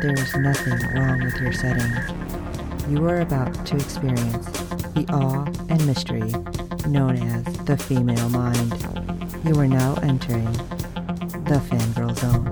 there is nothing wrong with your setting. You are about to experience the awe and mystery known as the female mind. You are now entering the fangirl zone.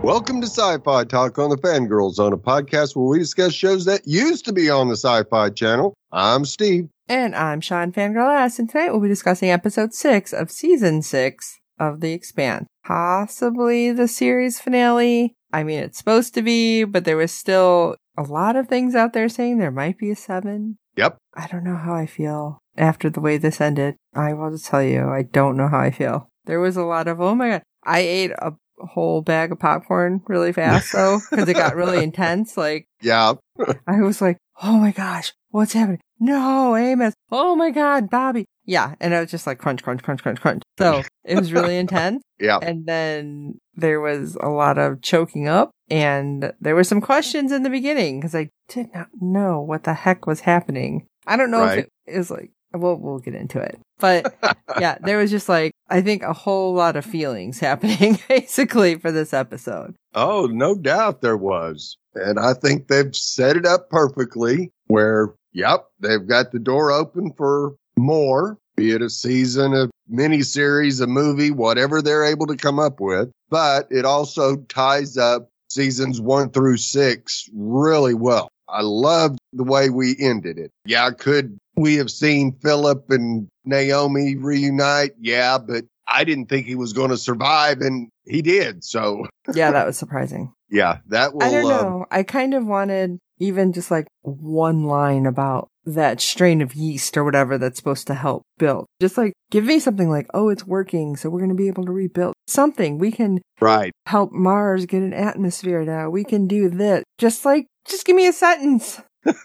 Welcome to Sci-Fi Talk on the Fangirl Zone, a podcast where we discuss shows that used to be on the Sci-Fi Channel. I'm Steve. And I'm Sean Fangirl S, and tonight we'll be discussing episode six of season six of The Expanse. Possibly the series finale. I mean, it's supposed to be, but there was still a lot of things out there saying there might be a seven. Yep. I don't know how I feel after the way this ended. I will just tell you, I don't know how I feel. There was a lot of, oh my god, I ate a whole bag of popcorn really fast though, because it got really intense. Like, Yeah. I was like, oh my gosh, what's happening? No, Amos. Oh my God, Bobby. Yeah. And I was just like crunch, crunch, crunch, crunch, crunch. So it was really intense. Yeah. And then there was a lot of choking up and there were some questions in the beginning because I did not know what the heck was happening. I don't know Right. if it is like, well, we'll get into it. But yeah, there was just like, I think a whole lot of feelings happening basically for this episode. Oh, no doubt there was. And I think they've set it up perfectly where, yep, they've got the door open for more, be it a season, a miniseries, a movie, whatever they're able to come up with. But it also ties up seasons one through six really well. I loved the way we ended it. Yeah, could we have seen Philip and Naomi reunite? Yeah, but I didn't think he was going to survive and he did. So Yeah, that was surprising. yeah, that will. I don't uh, know. I kind of wanted even just like one line about that strain of yeast or whatever that's supposed to help build. Just like give me something like, oh, it's working, so we're going to be able to rebuild something. We can right. help Mars get an atmosphere now. We can do this. Just like, just give me a sentence.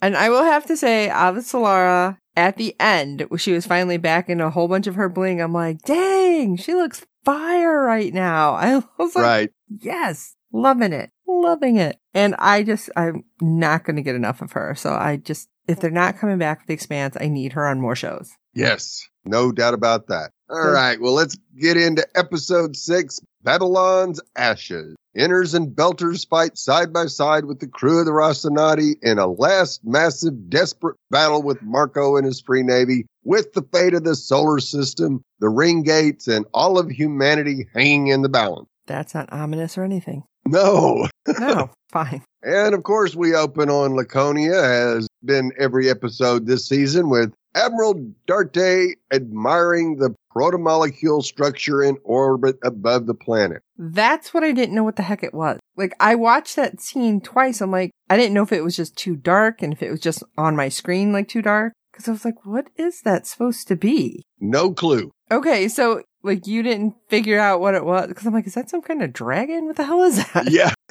and I will have to say, Avasarala at the end, she was finally back in a whole bunch of her bling, I'm like, dang, she looks fire right now. I was like, right. yes, loving it, loving it. And I just, I'm not going to get enough of her. So I just, if they're not coming back with the expanse, I need her on more shows. Yes. No doubt about that. All right, Well, let's get into episode six Babylon's Ashes. Inners and Belters fight side by side with the crew of the Rocinante in a last massive, desperate battle with Marco and his free navy, with the fate of the solar system, the ring gates, and all of humanity hanging in the balance. That's not ominous or anything. No. No, fine. And of course, we open on Laconia, has been every episode this season, with Admiral Duarte admiring the protomolecule structure in orbit above the planet. That's what I didn't know what the heck it was. Like, I watched that scene twice. I'm like, I didn't know if it was just too dark and if it was just on my screen, like too dark. Cause I was like, what is that supposed to be? No clue. Okay. So, like, you didn't figure out what it was. Cause I'm like, is that some kind of dragon? What the hell is that? Yeah.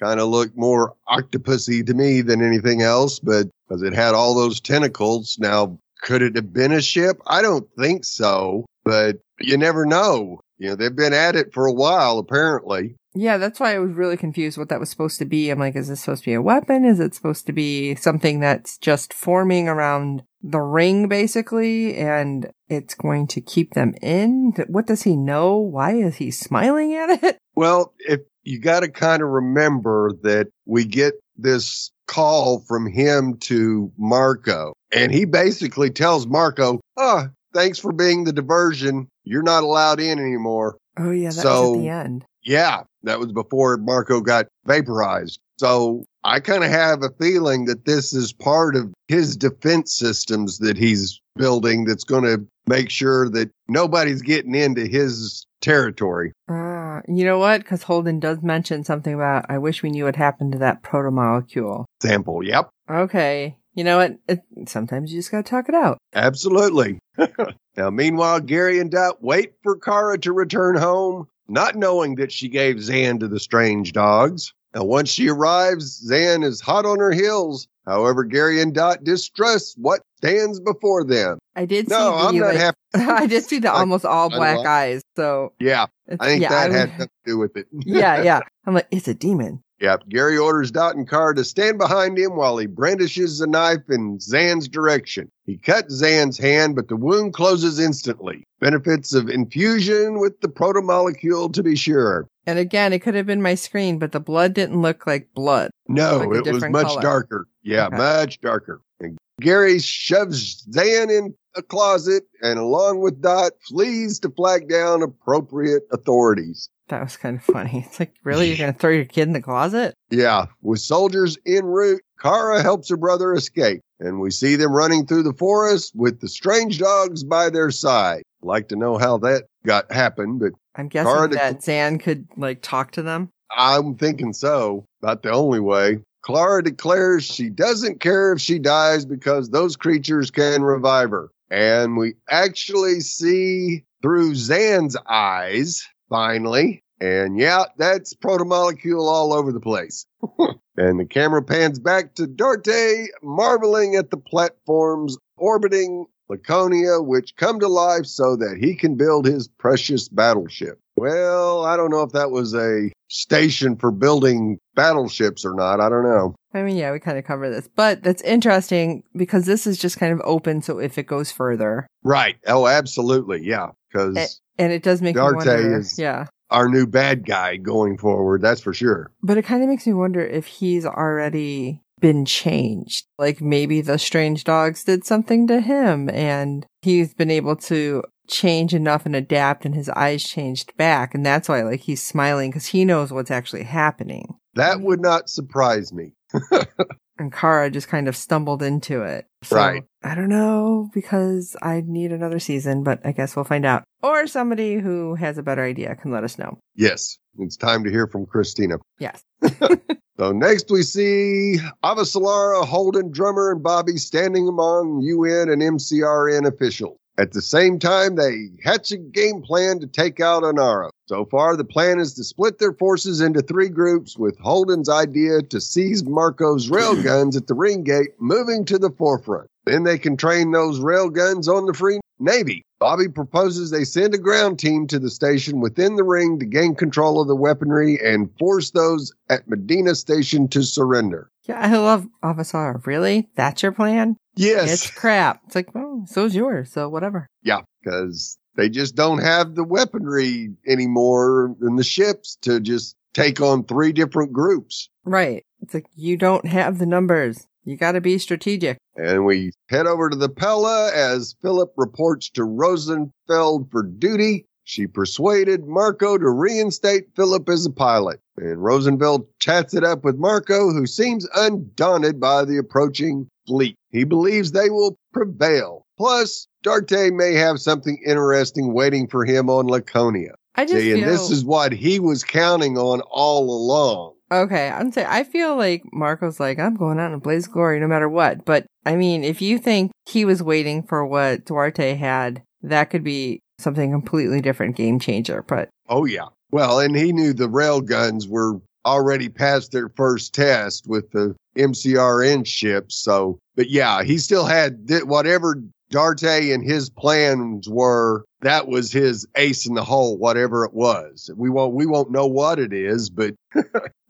kind of looked more octopusy to me than anything else, but because it had all those tentacles. Now, could it have been a ship? I don't think so, but you never know. You know, they've been at it for a while, apparently. Yeah, that's why I was really confused what that was supposed to be. I'm like, is this supposed to be a weapon? Is it supposed to be something that's just forming around the ring, basically, and it's going to keep them in? What does he know? Why is he smiling at it? Well, if you got to kind of remember that we get this call from him to Marco, and he basically tells Marco, "Oh, thanks for being the diversion. You're not allowed in anymore." Oh yeah, that was So- at the end. Yeah, that was before Marco got vaporized. So I kind of have a feeling that this is part of his defense systems that he's building that's going to make sure that nobody's getting into his territory. Ah, you know what? Because Holden does mention something about, I wish we knew what happened to that protomolecule. Sample. Yep. Okay. You know what? It, sometimes you just gotta talk it out. Absolutely. now, meanwhile, Gary and Dot wait for Cara to return home, not knowing that she gave Xan to the strange dogs. Now, once she arrives, Xan is hot on her heels. However, Gary and Dot distrust what stands before them. I did see No, the, I'm not like, happy. I did see the almost all black eyes. So Yeah, I think yeah, that I- had something to do with it. yeah, yeah. I'm like, it's a demon. Yep. Gary orders Dot and Carr to stand behind him while he brandishes a knife in Xan's direction. He cuts Xan's hand, but the wound closes instantly. Benefits of infusion with the protomolecule to be sure. And again, it could have been my screen, but the blood didn't look like blood. No, Like it was much color. darker. Yeah, Okay. much darker. And Gary shoves Xan in a closet and along with Dot flees to flag down appropriate authorities. That was kind of funny. It's like, really? You're going to throw your kid in the closet? Yeah, with soldiers en route, Cara helps her brother escape, and we see them running through the forest with the strange dogs by their side. Like to know how that got happened, but I'm guessing Cara de- that Xan could like talk to them. I'm thinking so. About the only way. Clara declares she doesn't care if she dies because those creatures can revive her. And we actually see through Xan's eyes, finally. And yeah, that's protomolecule all over the place. and the camera pans back to Duarte, marveling at the platforms orbiting Laconia, which come to life so that he can build his precious battleship. Well, I don't know if that was a station for building battleships or not. I don't know. I mean, yeah, we kind of cover this, but that's interesting because this is just kind of open. So if it goes further, Right. Oh, absolutely. Yeah. Because and it does make Duarte me wonder. is- yeah. our new bad guy going forward, that's for sure. But it kind of makes me wonder if he's already been changed. Like maybe the strange dogs did something to him and he's been able to change enough and adapt and his eyes changed back. And that's why like he's smiling because he knows what's actually happening. That would not surprise me. And Cara just kind of stumbled into it. So, Right. I don't know because I need another season, but I guess we'll find out. Or somebody who has a better idea can let us know. Yes. It's time to hear from Christina. Yes. So next we see Avasarala, Holden, Drummer, and Bobby standing among UN and MCRN officials. At the same time, they hatch a game plan to take out Anaro. So far, the plan is to split their forces into three groups, with Holden's idea to seize Marco's railguns at the ring gate moving to the forefront. Then they can train those railguns on the Free Navy. Bobby proposes they send a ground team to the station within the ring to gain control of the weaponry and force those at Medina Station to surrender. Yeah, I love Officer. Really? That's your plan? Yes. It's crap. It's like, well, so's yours. So whatever. Yeah, because they just don't have the weaponry anymore in the ships to just take on three different groups. Right. It's like you don't have the numbers. You got to be strategic. And we head over to the Pella as Philip reports to Rosenfeld for duty. She persuaded Marco to reinstate Philip as a pilot. And Rosenfeld chats it up with Marco, who seems undaunted by the approaching fleet. He believes they will prevail. Plus, Duarte may have something interesting waiting for him on Laconia. I just See, and this is what he was counting on all along. Okay. I'm saying I feel like Marco's like I'm going out in a blaze glory no matter what. But I mean, if you think he was waiting for what Duarte had, that could be something completely different, game changer. But Oh yeah. Well, and he knew the rail guns were already past their first test with the MCRN ships. So, but yeah, he still had th- whatever Duarte and his plans were. That was his ace in the hole, whatever it was. We won't, we won't know what it is, but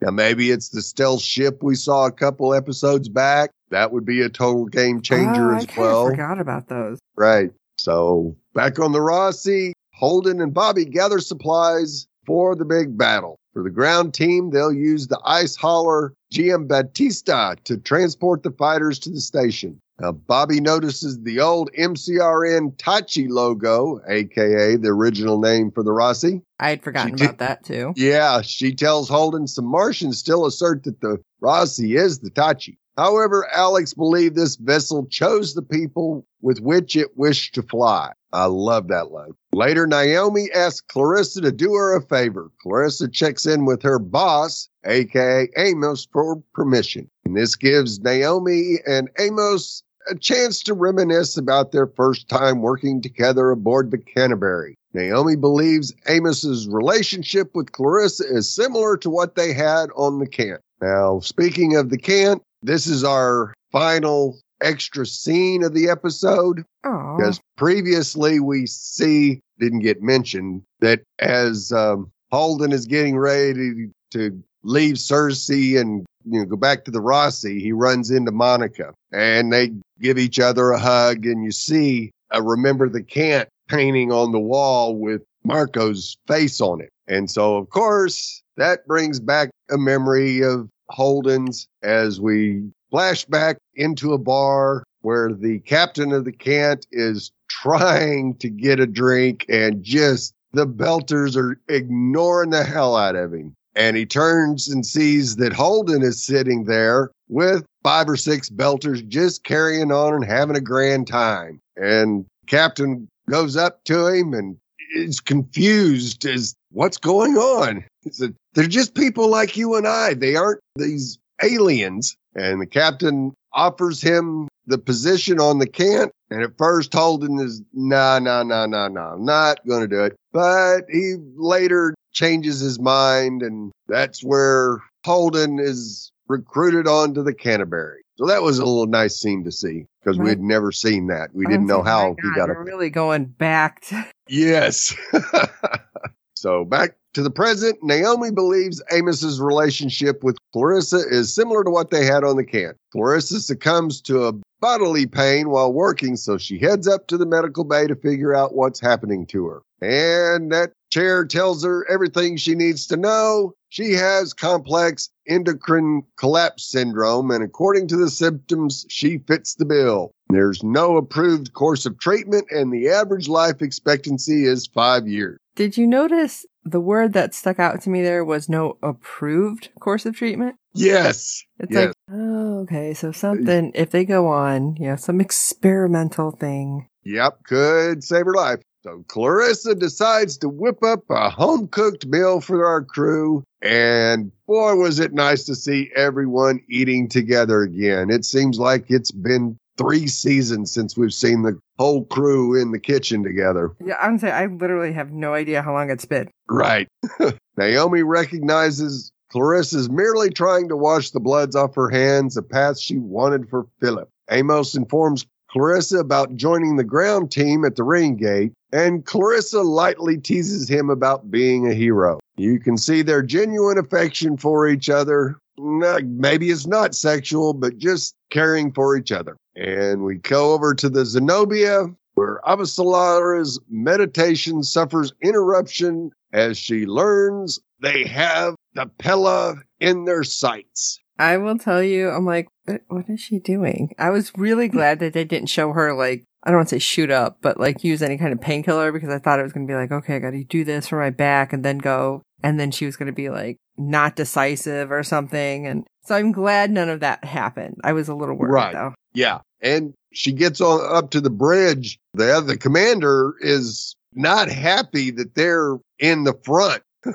now maybe it's the stealth ship we saw a couple episodes back. That would be a total game changer Oh, as I well. forgot about those. Right. So back on the Rossi, Holden and Bobby gather supplies for the big battle. For the ground team, they'll use the ice hauler Giambattista to transport the fighters to the station. Now, Bobby notices the old MCRN Tachi logo, aka the original name for the Rossi. I had forgotten She about that too. Yeah, she tells Holden some Martians still assert that the Rossi is the Tachi. However, Alex believed this vessel chose the people with which it wished to fly. I love that line. Later, Naomi asks Clarissa to do her a favor. Clarissa checks in with her boss, aka Amos, for permission. And this gives Naomi and Amos a chance to reminisce about their first time working together aboard the Canterbury. Naomi believes Amos's relationship with Clarissa is similar to what they had on the Kent. Now, speaking of the Kent, this is our final extra scene of the episode Aw. because previously we see didn't get mentioned that as um, Holden is getting ready to, to leave Ceres and you know go back to the Rossi, he runs into Monica and they give each other a hug, and you see a remember the Cant painting on the wall with Marco's face on it, and so of course that brings back a memory of Holden's as we flash back into a bar where the captain of the Cant is trying to get a drink and just the belters are ignoring the hell out of him. And he turns and sees that Holden is sitting there with five or six belters just carrying on and having a grand time. And Captain goes up to him and is confused as what's going on. He said, they're just people like you and I. They aren't these aliens. And the captain offers him the position on the cant. And at first Holden is, nah, nah, nah, nah, nah, I'm not going to do it. But he later changes his mind. And that's where Holden is recruited onto the Canterbury. So that was a little nice scene to see because we Right. had never seen that. We I didn't know how he got we're really going back to Yes. so back to the present, Naomi believes Amos's relationship with Clarissa is similar to what they had on the can. Clarissa succumbs to a bodily pain while working, so she heads up to the medical bay to figure out what's happening to her. And that chair tells her everything she needs to know. She has complex endocrine collapse syndrome, and according to the symptoms, she fits the bill. There's no approved course of treatment, and the average life expectancy is five years. Did you notice the word that stuck out to me there was no approved course of treatment? Yes. It's Yes. like, oh, okay, so something, if they go on, you know, some experimental thing. Yep, could save her life. So Clarissa decides to whip up a home cooked meal for our crew. And boy, was it nice to see everyone eating together again. It seems like it's been three seasons since we've seen the whole crew in the kitchen together. Yeah, I'm saying I literally have no idea how long it's been. Right. Naomi recognizes Clarissa's merely trying to wash the bloods off her hands, a path she wanted for Philip. Amos informs Clarissa about joining the ground team at the ring gate, and Clarissa lightly teases him about being a hero. You can see their genuine affection for each other. Maybe it's not sexual, but just caring for each other. And we go over to the Zenobia, where Avasarala's meditation suffers interruption as she learns they have the Pella in their sights. I will tell you, I'm like, what, what is she doing? I was really glad that they didn't show her like, I don't want to say shoot up, but like use any kind of painkiller because I thought it was going to be like, okay, I got to do this for my back and then go. And then she was going to be like not decisive or something. And so I'm glad none of that happened. I was a little worried Right. though. Yeah. And she gets on up to the bridge. The other commander is not happy that they're in the front.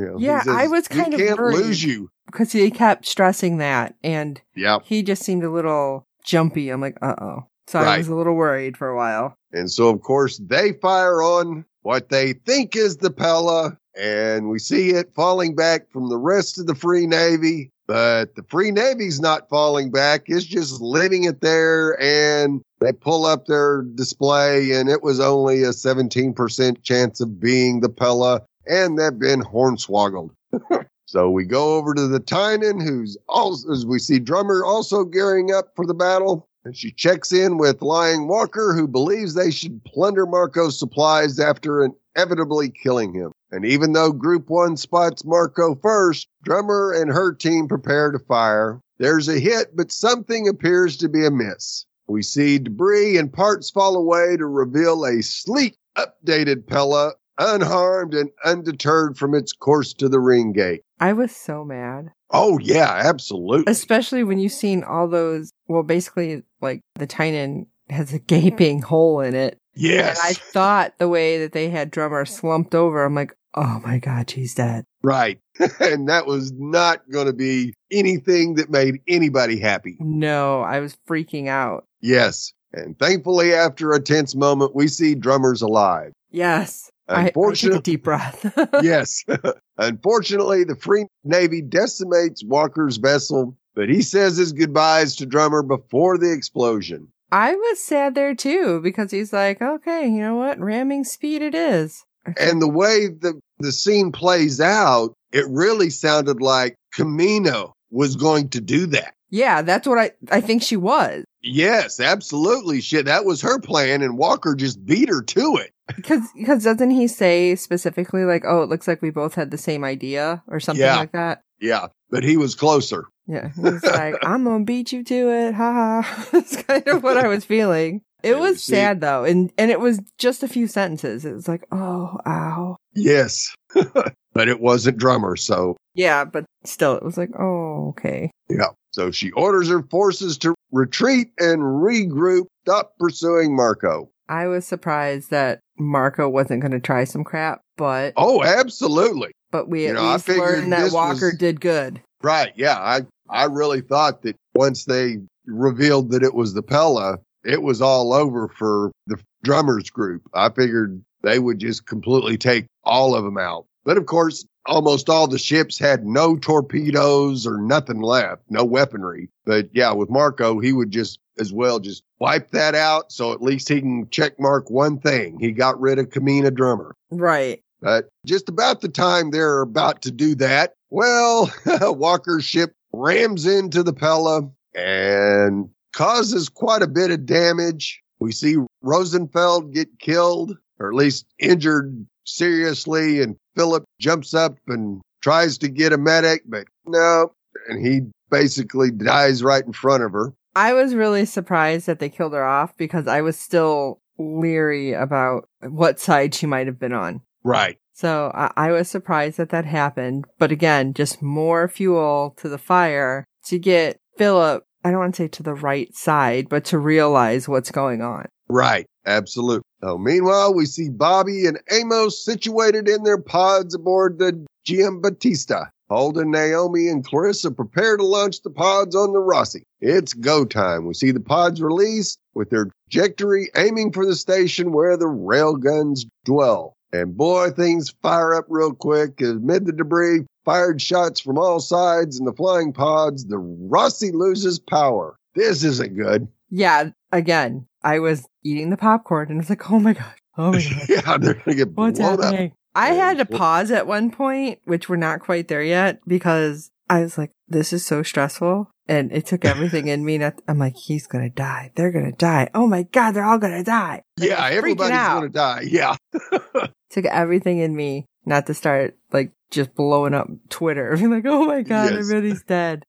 You know, Yeah, I was "We kind of can't worried." lose you. Because he kept stressing that and Yeah. he just seemed a little jumpy. I'm like, uh oh. So I was a little worried for a while. And so, of course, they fire on what they think is the Pella, and we see it falling back from the rest of the Free Navy. But the Free Navy's not falling back. It's just leaving it there, and they pull up their display, and it was only a 17% chance of being the Pella, and they've been hornswoggled. so we go over to the Tynan, who's also, as we see Drummer also gearing up for the battle. And she checks in with Lying Walker, who believes they should plunder Marco's supplies after inevitably killing him. And even though Group 1 spots Marco first, Drummer and her team prepare to fire. There's a hit, but something appears to be amiss. We see debris and parts fall away to reveal a sleek, updated Pella, unharmed and undeterred from its course to the ring gate. I was so mad. Oh, yeah, absolutely. Especially when you've seen all those, well, basically, like the Tynan has a gaping hole in it. Yes. And I thought the way that they had Drummer slumped over, I'm like, oh my God, she's dead. Right. and that was not going to be anything that made anybody happy. No, I was freaking out. Yes. And thankfully, after a tense moment, we see drummers alive. Yes. I, I a deep breath. yes. Unfortunately, the Free Navy decimates Walker's vessel, but he says his goodbyes to Drummer before the explosion. I was sad there too because he's like, okay, you know what? Ramming speed it is. And the way the, the scene plays out, it really sounded like Camina was going to do that. Yeah, that's what I, I think she was. Yes, absolutely. Shit, that was her plan and Walker just beat her to it. Because, because doesn't he say specifically like, oh, it looks like we both had the same idea or something yeah. like that? Yeah, but he was closer. Yeah, he's like, I'm gonna beat you to it, haha. That's kind of what I was feeling. It was sad though, and and it was just a few sentences. It was like, oh, ow. Yes, but it wasn't drummer, so yeah. But still, it was like, oh, okay. Yeah. So she orders her forces to retreat and regroup. Stop pursuing Marco. I was surprised that Marco wasn't going to try some crap, but oh, absolutely. But we at you know, least learned that Walker was, did good. Right. Yeah. I I really thought that once they revealed that it was the Pella, it was all over for the drummers group. I figured they would just completely take all of them out. But of course, almost all the ships had no torpedoes or nothing left, no weaponry. But yeah, with Marco, he would just as well just wipe that out. So at least he can check mark one thing. He got rid of Camina Drummer. Right. But just about the time they're about to do that, well, Walker's ship rams into the Pella and causes quite a bit of damage. We see Rosenfeld get killed, or at least injured seriously, and Philip jumps up and tries to get a medic, but no, and he basically dies right in front of her. I was really surprised that they killed her off because I was still leery about what side she might have been on. Right. So I, I was surprised that that happened. But again, just more fuel to the fire to get Philip, I don't want to say to the right side, but to realize what's going on. Right. Absolutely. So meanwhile, we see Bobby and Amos situated in their pods aboard the Giambattista. Holden, Naomi, and Clarissa prepare to launch the pods on the Rossi. It's go time. We see the pods released with their trajectory aiming for the station where the railguns dwell. And boy, things fire up real quick. Amid the debris, fired shots from all sides and the flying pods, the Rossi loses power. This isn't good. Yeah, again, I was eating the popcorn and it's like, oh my god, oh my god. yeah, they're gonna get What's blown happening? up. I had to pause at one point, which we're not quite there yet, because I was like, this is so stressful. And it took everything in me. Not, I'm like, he's going to die. They're going to die. Oh my God, they're all going to die. Like, yeah, everybody's going to die. Yeah. took everything in me not to start like just blowing up Twitter. Being like, oh my God, yes. everybody's dead.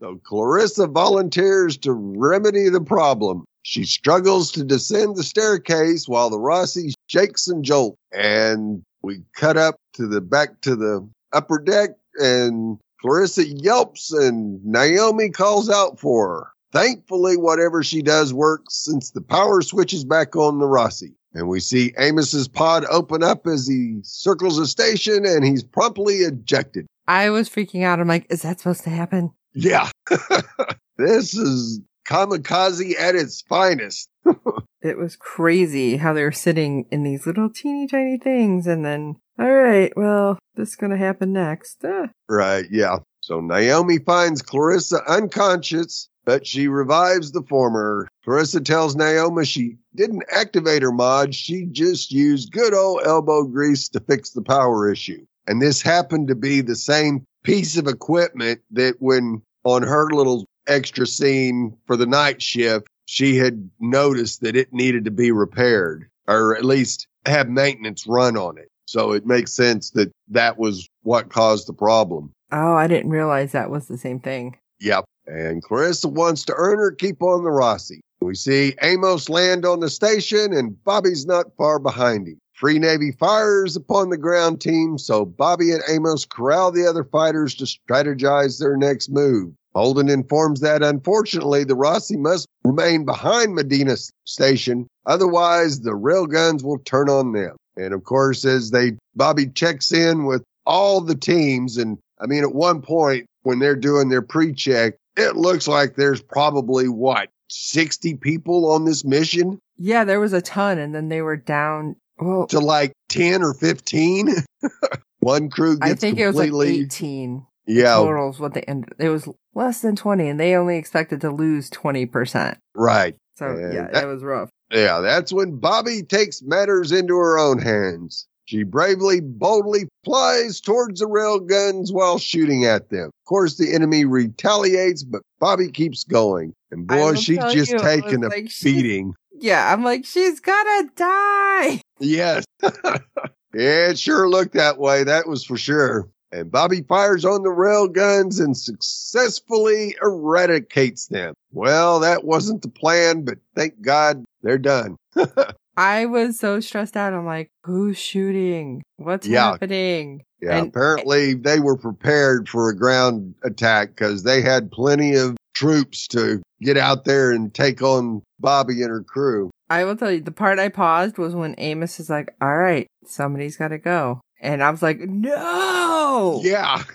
so Clarissa volunteers to remedy the problem. She struggles to descend the staircase while the Rossi shakes and jolt. And we cut up to the back to the upper deck and Clarissa yelps and Naomi calls out for her. Thankfully, whatever she does works since the power switches back on the Rossi. And we see Amos's pod open up as he circles the station and he's promptly ejected. I was freaking out. I'm like, is that supposed to happen? Yeah. this is kamikaze at its finest. it was crazy how they were sitting in these little teeny tiny things and then, all right, well, this is going to happen next. Ah. Right. Yeah. So Naomi finds Clarissa unconscious, but she revives the former. Clarissa tells Naomi she didn't activate her mod. She just used good old elbow grease to fix the power issue. And this happened to be the same piece of equipment that when on her little extra scene for the night shift, she had noticed that it needed to be repaired or at least have maintenance run on it. So it makes sense that that was what caused the problem. Oh, I didn't realize that was the same thing. Yep. And Clarissa wants to earn her keep on the Rossi. We see Amos land on the station and Bobby's not far behind him. Free Navy fires upon the ground team, so Bobby and Amos corral the other fighters to strategize their next move. Holden informs that unfortunately the Rossi must remain behind Medina Station, otherwise the railguns will turn on them. And of course, as they Bobby checks in with all the teams, and I mean, at one point when they're doing their pre-check, it looks like there's probably what 60 people on this mission Yeah, there was a ton, and then they were down. Well, to like 10 or 15. One crew gets I think it was like 18 yeah, total is what they ended. It was less than 20, and they only expected to lose 20%. right. So And yeah, that- it was rough. Yeah, that's when Bobby takes matters into her own hands. She bravely, boldly flies towards the railguns while shooting at them. Of course, the enemy retaliates, but Bobby keeps going. And boy, she's just you, taking a like, beating. Yeah, I'm like, she's gonna die. Yes. yeah, it sure looked that way. That was for sure. And Bobby fires on the rail guns and successfully eradicates them. Well, that wasn't the plan, but thank God they're done. I was so stressed out. I'm like, who's shooting? What's Yeah. happening? Yeah, And- apparently they were prepared for a ground attack because they had plenty of troops to get out there and take on Bobby and her crew. I will tell you, the part I paused was when Amos is like, all right, somebody's got to go. And I was like, no! Yeah.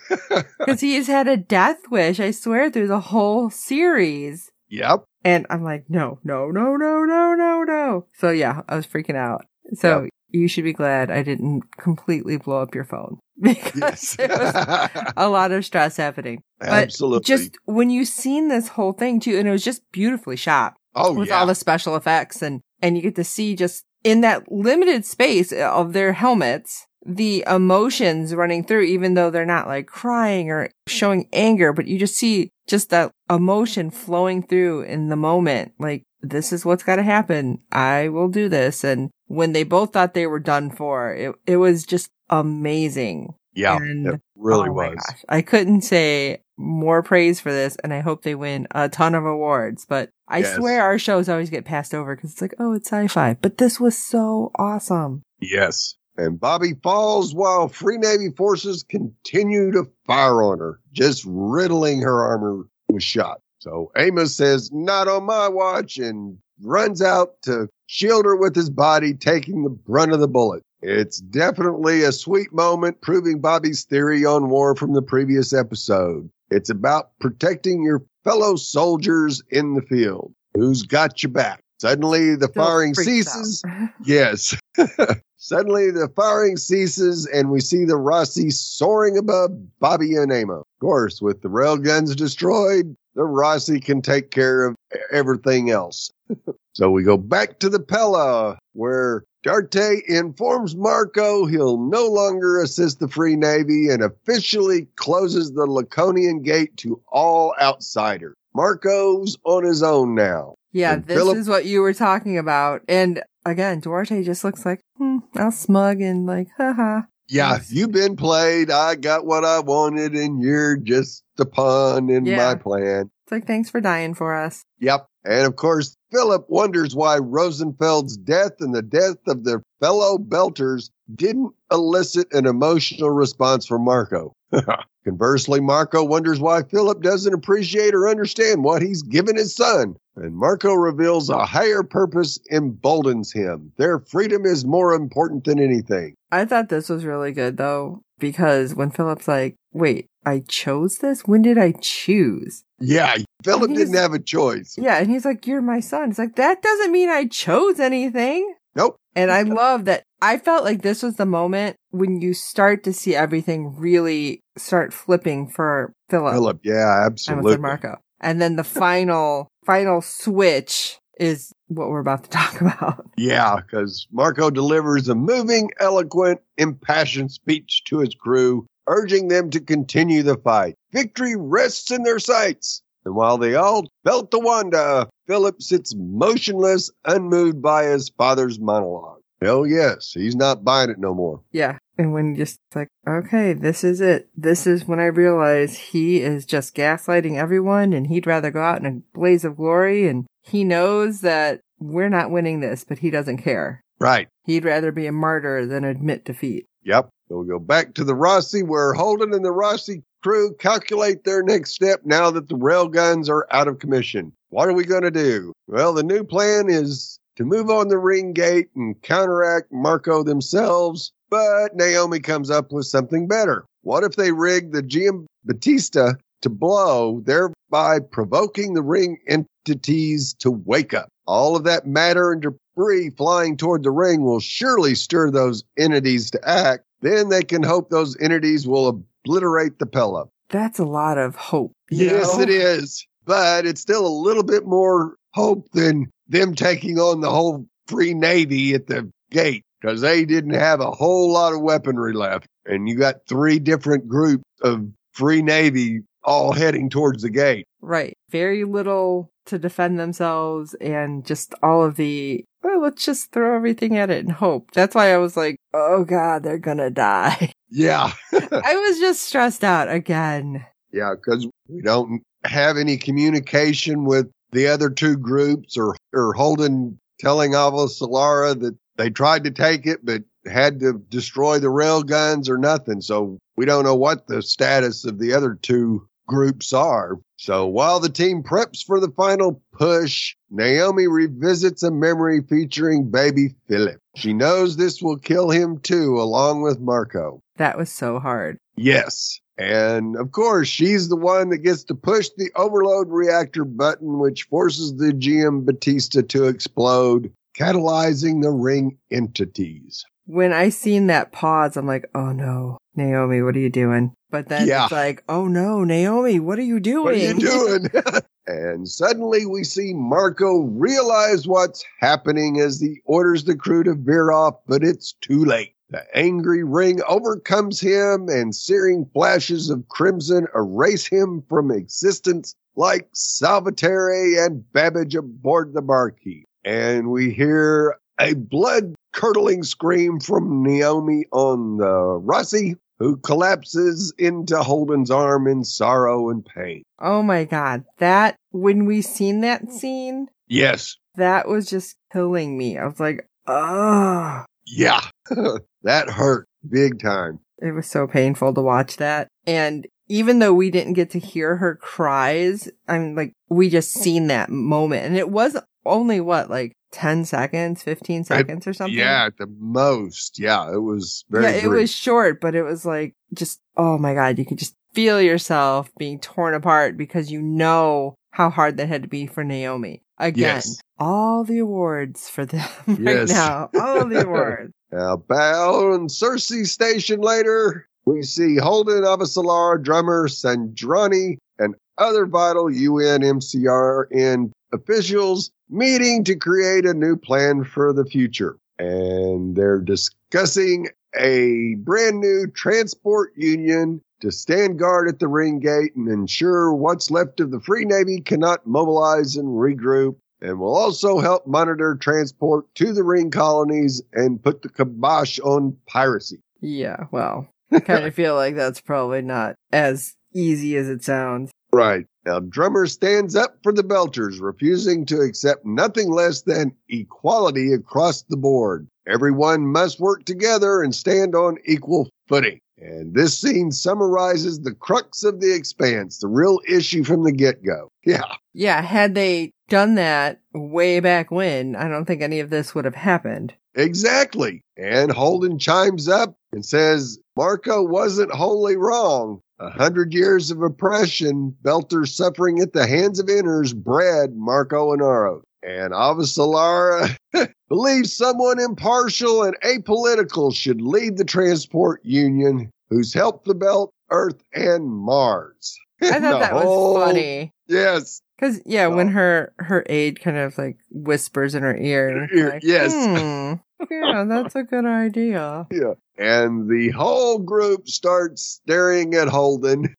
Because he has had a death wish, I swear, through the whole series. yep. And I'm like, no, no, no, no, no, no, no. So yeah, I was freaking out. So Yep. you should be glad I didn't completely blow up your phone because Yes. it was a lot of stress happening. But Absolutely. Just when you seen this whole thing too, and it was just beautifully shot oh, with yeah. all the special effects and, and you get to see just in that limited space of their helmets, the emotions running through, even though they're not like crying or showing anger, but you just see just that emotion flowing through in the moment. Like, this is what's got to happen. I will do this. And when they both thought they were done for, it, it was just amazing. yeah. and- it really Oh was. gosh. I couldn't say more praise for this, and I hope they win a ton of awards. But I Yes. swear our shows always get passed over because it's like, oh, it's sci-fi. But this was so awesome. Yes. And Bobby falls while Free Navy forces continue to fire on her, just riddling her armor with shot. So Amos says, not on my watch, and runs out to shield her with his body, taking the brunt of the bullet. It's definitely a sweet moment, proving Bobby's theory on war from the previous episode. It's about protecting your fellow soldiers in the field. Who's got your back? Suddenly the Still firing ceases. Yes. Suddenly the firing ceases and we see the Rossi soaring above Bobby and Amo. Of course, with the railguns destroyed, the Rossi can take care of everything else. so we go back to the Pella where Duarte informs Marco he'll no longer assist the Free Navy and officially closes the Laconian gate to all outsiders. Marco's on his own now. Yeah, And this Philip- is what you were talking about. And again, Duarte just looks like, hmm, all smug and like, haha. Yeah, you've been played. I got what I wanted, and you're just a pawn in Yeah. my plan. It's like, thanks for dying for us. Yep. And of course, Philip wonders why Rosenfeld's death and the death of their fellow Belters didn't elicit an emotional response from Marco. Conversely, Marco wonders why Philip doesn't appreciate or understand what he's given his son. And Marco reveals a higher purpose emboldens him. Their freedom is more important than anything. I thought this was really good though, because when Philip's like, wait, I chose this? When did I choose? Yeah, Philip didn't have a choice. Yeah, and he's like, You're my son. It's like, that doesn't mean I chose anything. Nope. And I love that. I felt like this was the moment when you start to see everything really start flipping for Philip. Philip, yeah, absolutely. said Marco. And then the final, final switch is what we're about to talk about. Yeah, because Marco delivers a moving, eloquent, impassioned speech to his crew, urging them to continue the fight. Victory rests in their sights. And while they all belt the Wanda, Philip sits motionless, unmoved by his father's monologue. Hell yes, he's not buying it no more. Yeah. And when you just like, okay, this is it. This is when I realize he is just gaslighting everyone and he'd rather go out in a blaze of glory and he knows that we're not winning this, but he doesn't care. Right. He'd rather be a martyr than admit defeat. Yep. So we go back to the Rossi where Holden and the Rossi crew calculate their next step now that the railguns are out of commission. What are we going to do? Well, the new plan is to move on the ring gate and counteract Marco themselves, but Naomi comes up with something better. What if they rig the Giambattista to blow, thereby provoking the ring entities to wake up. All of that matter and debris flying toward the ring will surely stir those entities to act. Then they can hope those entities will obliterate the Pella. That's a lot of hope. Yes, know? it is. But it's still a little bit more hope than them taking on the whole Free Navy at the gate because they didn't have a whole lot of weaponry left. And you got three different groups of Free Navy all heading towards the gate. Right. Very little to defend themselves and just all of the, well, let's just throw everything at it and hope. That's why I was like, oh God, they're gonna die. Yeah. I was just stressed out again. Yeah, because we don't have any communication with the other two groups are, or Holden telling Avasarala that they tried to take it, but had to destroy the rail guns or nothing. So we don't know what the status of the other two groups are. So while the team preps for the final push, Naomi revisits a memory featuring baby Philip. She knows this will kill him too, along with Marco. That was so hard. Yes. And of course, she's the one that gets to push the overload reactor button, which forces the Giambattista to explode, catalyzing the ring entities. When I seen that pause, I'm like, oh no, Naomi, what are you doing? But then Yeah. it's like, oh no, Naomi, what are you doing? What are you doing? and suddenly we see Marco realize what's happening as he orders the crew to veer off, but it's too late. The angry ring overcomes him and searing flashes of crimson erase him from existence like Salvatore and Babbage aboard the Marquis. And we hear a blood curdling scream from Naomi on the Rossi, who collapses into Holden's arm in sorrow and pain. oh my God. That, when we seen that scene, Yes. that was just killing me. I was like, oh, Yeah. that hurt big time. it was so painful to watch that. And even though we didn't get to hear her cries, I'm like, we just seen that moment. And it was only what, like 10 seconds, 15 seconds or something? Yeah, at the most. Yeah, it was very yeah, it brief. was short, but it was like just, oh my God, you could just feel yourself being torn apart because you know how hard that had to be for Naomi. Again, Yes. all the awards for them right Yes. now. All the awards. And Ceres station later, we see Holden, Avasalar, drummer, Sandrani, and other vital UNMCRN officials meeting to create a new plan for the future. And they're discussing a brand new transport union to stand guard at the ring gate and ensure what's left of the Free Navy cannot mobilize and regroup and will also help monitor transport to the ring colonies and put the kibosh on piracy. Yeah, well, I kind of feel like that's probably not as easy as it sounds. Right. Now, Drummer stands up for the Belters, refusing to accept nothing less than equality across the board. Everyone must work together and stand on equal footing. And this scene summarizes the crux of the expanse, the real issue from the get go. Yeah. Yeah, had they done that way back when, I don't think any of this would have happened. Exactly. And Holden chimes up and says Marco wasn't wholly wrong. A hundred years of oppression, Belter suffering at the hands of inners, bred Marco Inaro. And Avasarala believes someone impartial and apolitical should lead the transport union who's helped the Belt, Earth, and Mars. I thought that was funny. Yes. Cause yeah, when her, her aide kind of like whispers in her ear. Ear, like, yes. "Hmm, yeah, that's a good idea. Yeah. And the whole group starts staring at Holden.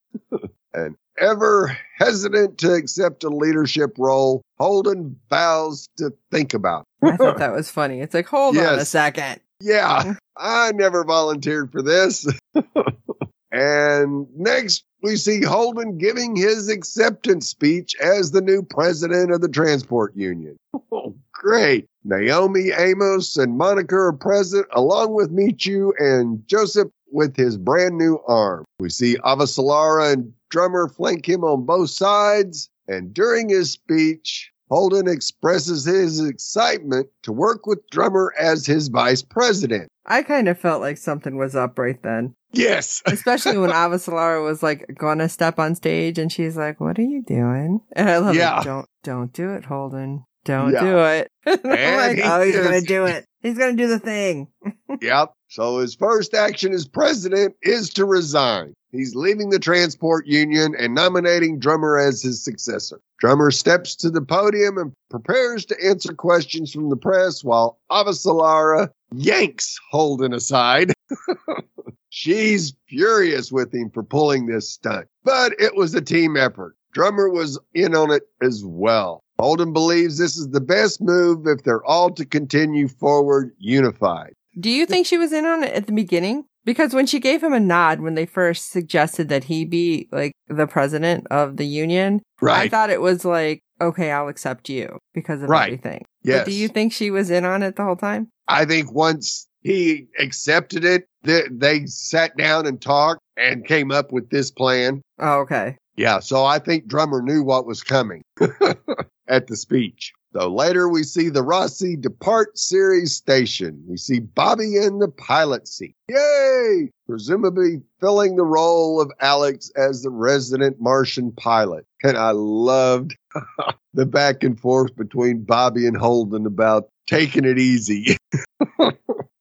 and ever hesitant to accept a leadership role, Holden vows to think about. I thought that was funny. It's like, hold on a second. Yeah, I never volunteered for this. and next, we see Holden giving his acceptance speech as the new president of the transport union. Oh, great. Naomi, Amos, and Monica are present, along with Michio and Joseph with his brand new arm. We see Avasarala and Drummer flank him on both sides, and during his speech, Holden expresses his excitement to work with Drummer as his vice president. I kind of felt like something was up right then. Yes. Especially when Avasarala was like gonna step on stage and she's like, What are you doing? And I love Yeah. it. Don't don't do it, Holden. Don't Yeah. do it. I'm And like, he oh, he's gonna do it. He's gonna do the thing. Yep. So his first action as president is to resign. He's leaving the transport union and nominating Drummer as his successor. Drummer steps to the podium and prepares to answer questions from the press while Avasarala yanks Holden aside. She's furious with him for pulling this stunt, but it was a team effort. Drummer was in on it as well. Holden believes this is the best move if they're all to continue forward unified. Do you think she was in on it at the beginning? Because when she gave him a nod when they first suggested that he be like the president of the union, I thought it was like, okay, I'll accept you because of Right. everything. yes. But do you think she was in on it the whole time? I think once he accepted it, they, they sat down and talked and came up with this plan. Oh, okay. Yeah. So I think Drummer knew what was coming at the speech. So later we see the Roci depart Ceres Station. We see Bobbie in the pilot seat. Yay! Presumably filling the role of Alex as the resident Martian pilot. And I loved the back and forth between Bobbie and Holden about taking it easy.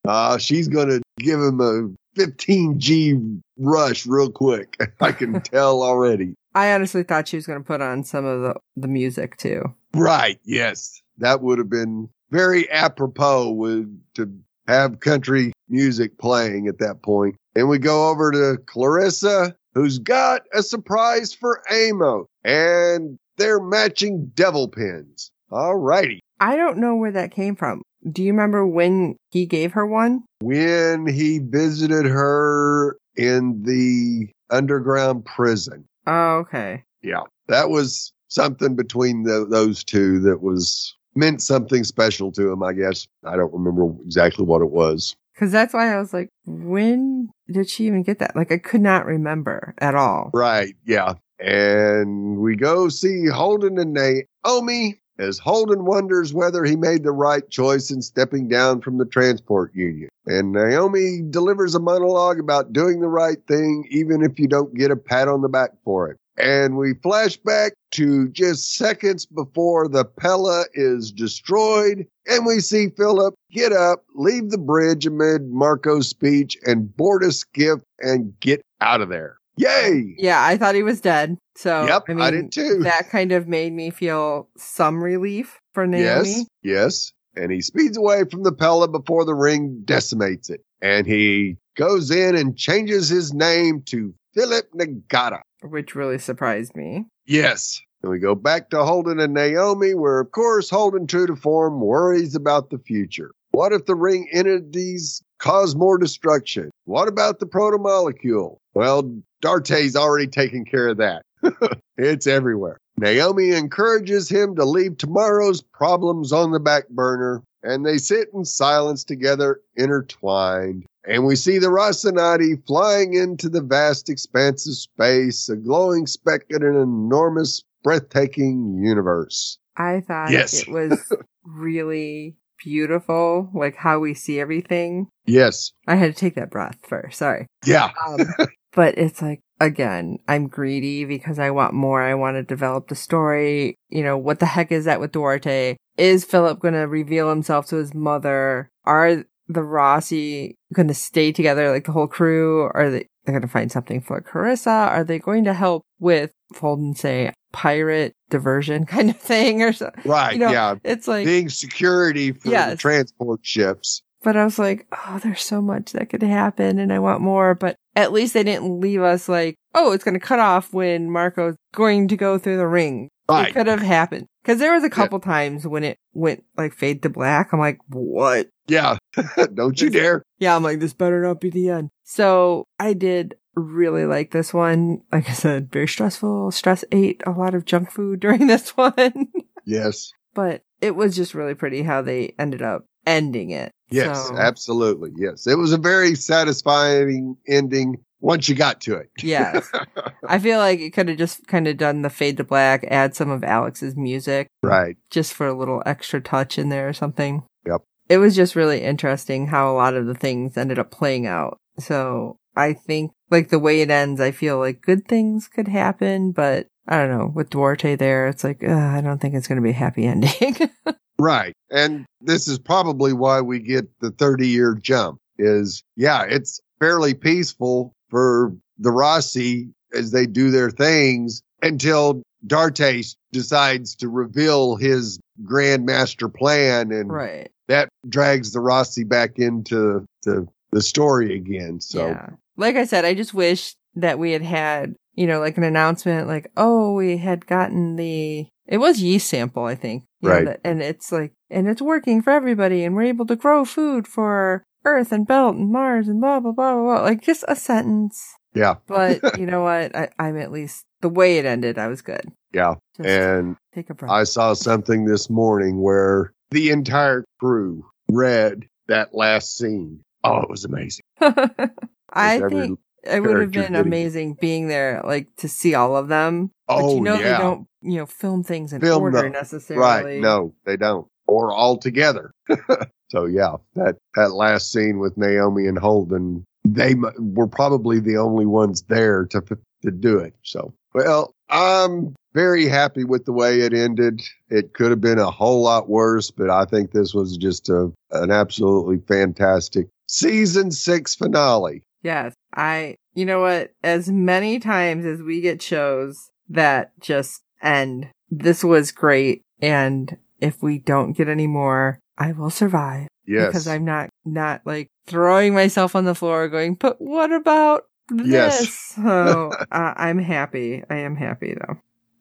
uh, she's going to give him a 15G rush real quick. I can tell already. I honestly thought she was going to put on some of the, the music too. Right. Yes. That would have been very apropos with, to have country music playing at that point. And we go over to Clarissa, who's got a surprise for Amos. And they're matching devil pins. All righty. I don't know where that came from. Do you remember when he gave her one? When he visited her in the underground prison. Oh, okay. Yeah. That was something between the, those two that was meant something special to him, I guess. I don't remember exactly what it was. Cause that's why I was like, when did she even get that? Like I could not remember at all. Right. Yeah. And we go see Holden and Naomi as Holden wonders whether he made the right choice in stepping down from the transport union. And Naomi delivers a monologue about doing the right thing, even if you don't get a pat on the back for it. And we flash back to just seconds before the Pella is destroyed. And we see Philip get up, leave the bridge amid Marco's speech, and board a skiff and get out of there. Yay! Yeah, I thought he was dead. So Yep, I, I, did too. that kind of made me feel some relief for Naomi. Yes, yes. And he speeds away from the Pella before the ring decimates it. And he goes in and changes his name to Philip Nagata. which really surprised me. Yes. And we go back to Holden and Naomi, where of course Holden, true to form, worries about the future. What if the ring entities cause more destruction? What about the protomolecule? Well, Duarte's already taken care of that. it's everywhere. Naomi encourages him to leave tomorrow's problems on the back burner, and they sit in silence together, intertwined. And we see the Rocinante flying into the vast expanse of space, a glowing speck in an enormous, breathtaking universe. I thought Yes. it was really beautiful, like how we see everything. Yes. I had to take that breath first. Sorry. Yeah. Um, but it's like, again, I'm greedy because I want more. I want to develop the story. You know, what the heck is that with Duarte? Is Philip going to reveal himself to his mother? Are the Roci going to stay together like the whole crew? Are they they're going to find something for Carissa? Are they going to help with Holden say pirate diversion kind of thing or something? Right. You know, yeah. It's like Being security for the Yes. transport ships. But I was like, oh, there's so much that could happen and I want more. But at least they didn't leave us like, oh, it's going to cut off when Marco's going to go through the ring. It could have happened. Cause there was a couple times when it went like fade to black. I'm like, what? Yeah. Don't you dare. Yeah. I'm like, this better not be the end. So I did really like this one. Like I said, very stressful. Stress ate a lot of junk food during this one, Yes. but it was just really pretty how they ended up ending it. Yes. So- Absolutely. Yes. It was a very satisfying ending once you got to it. Yes. I feel like it could have just kind of done the fade to black, add some of Alex's music Right. just for a little extra touch in there or something. Yep. It was just really interesting how a lot of the things ended up playing out. So I think like the way it ends, I feel like good things could happen, but I don't know. With Duarte there, it's like, uh, I don't think it's going to be a happy ending. Right. And this is probably why we get the 30 year jump is yeah, it's fairly peaceful for the Roci as they do their things until Duarte decides to reveal his grand master plan and right. that drags the Roci back into the, the story again. So Yeah. Like I said, I just wish that we had had, you know, like an announcement like, oh, we had gotten the, it was yeast sample, I think. Know, Right. that- and it's like, and it's working for everybody and we're able to grow food for Earth and Belt and Mars and blah, blah, blah, blah, blah. Like just a sentence. yeah, But you know what? I, I'm at least, the way it ended, I was good. yeah. Just And take a breath. I saw something this morning where the entire crew read that last scene. Oh, it was amazing. I think it would have been amazing being there, like to see all of them. Oh, but Oh, you know yeah. they don't, you know, film things in Film order them. necessarily. Right. No, they don't. Or all together. so yeah, that, that last scene with Naomi and Holden, they were probably the only ones there to, to do it. So, well, I'm very happy with the way it ended. It could have been a whole lot worse, but I think this was just a, an absolutely fantastic season six finale. Yes, I. You know what? As many times as we get shows that just end, this was great, and if we don't get any more, I will survive Yes. because I'm not not like throwing myself on the floor, going, "But what about this?" Yes. So uh, I'm happy. I am happy though.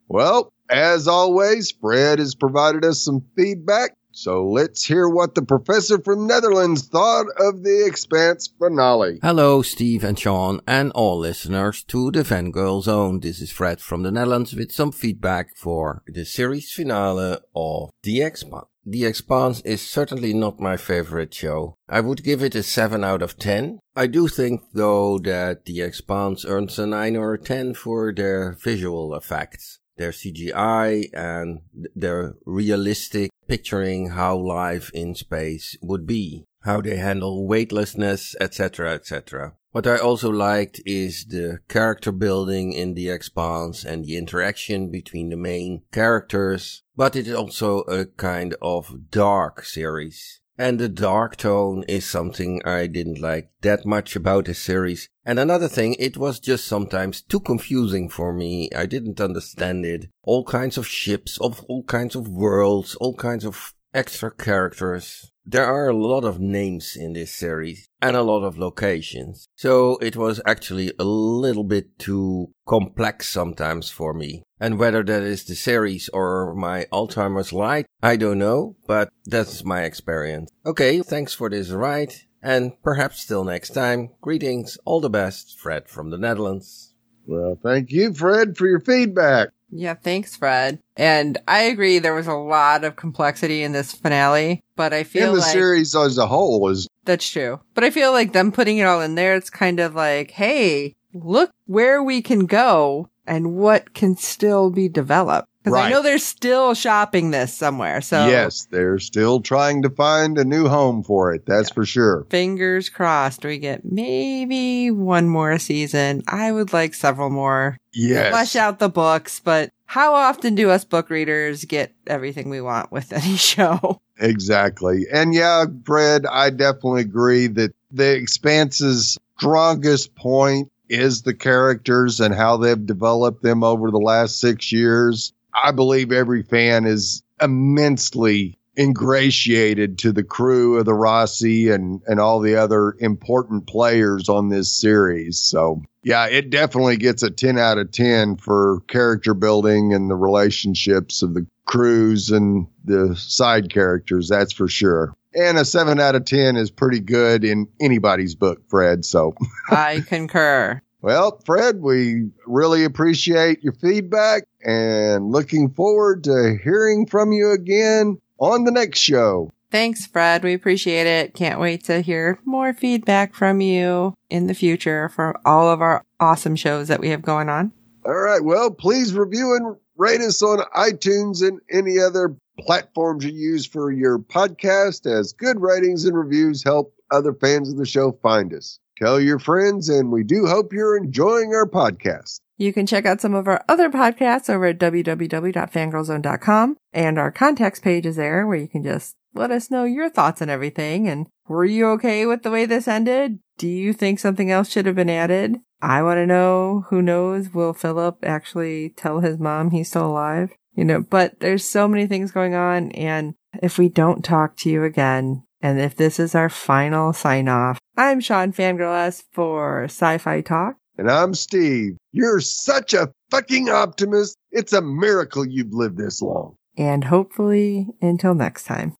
Well, as always, Fred has provided us some feedback. So let's hear what the professor from Netherlands thought of the Expanse finale. Hello, Steve and Sean, and all listeners to the Fangirl Zone. This is Fred from the Netherlands with some feedback for the series finale of The Expanse. The Expanse is certainly not my favorite show. I would give it a 7 out of 10. I do think, though, that The Expanse earns a 9 or a 10 for their visual effects. Their CGI and their realistic picturing how life in space would be how they handle weightlessness, etc., etc. What I also liked is the character building in the Expanse and the interaction between the main characters, but it is also a kind of dark series. And the dark tone is something I didn't like that much about the series. And another thing, it was just sometimes too confusing for me. I didn't understand it. All kinds of ships, of all kinds of worlds, all kinds of extra characters. There are a lot of names in this series and a lot of locations. So it was actually a little bit too complex sometimes for me. And whether that is the series or my Alzheimer's light, I don't know, but that's my experience. Okay, thanks for this ride and perhaps till next time. Greetings, all the best, Fred from the Netherlands. Well, thank you, Fred, for your feedback. Yeah, thanks, Fred. And I agree, there was a lot of complexity in this finale, but I feel In the like series as a whole is that's true. But I feel like them putting it all in there, it's kind of like, hey, look where we can go and what can still be developed. Because I know they're still shopping this somewhere. So yes, they're still trying to find a new home for it. That's for sure. fingers crossed we get maybe one more season. I would like several more. Yes. Flesh out the books, but how often do us book readers get everything we want with any show? Exactly. And yeah, Fred, I definitely agree that the Expanse's strongest point is the characters and how they've developed them over the last six years. I believe every fan is immensely ingratiated to the crew of the Roci and, and all the other important players on this series. So yeah, it definitely gets a 10 out of 10 for character building and the relationships of the crews and the side characters. That's for sure. And a 7 out of 10 is pretty good in anybody's book, Fred. So, I concur. Well, Fred, we really appreciate your feedback and looking forward to hearing from you again on the next show. Thanks, Fred. We appreciate it. Can't wait to hear more feedback from you in the future for all of our awesome shows that we have going on. All right. Well, please review and rate us on iTunes and any other platforms you use for your podcast as good ratings and reviews help other fans of the show find us. Tell your friends, and we do hope you're enjoying our podcast. You can check out some of our other podcasts over at www.fangirlzone.com and our contacts page is there where you can just let us know your thoughts and everything. And were you okay with the way this ended? Do you think something else should have been added? I want to know. Who knows? Will Philip actually tell his mom he's still alive? You know, but there's so many things going on. And if we don't talk to you again, and if this is our final sign off, I'm Sean Fangirl S for Sci-Fi Talk. And I'm Steve. You're such a fucking optimist. It's a miracle you've lived this long. And hopefully until next time.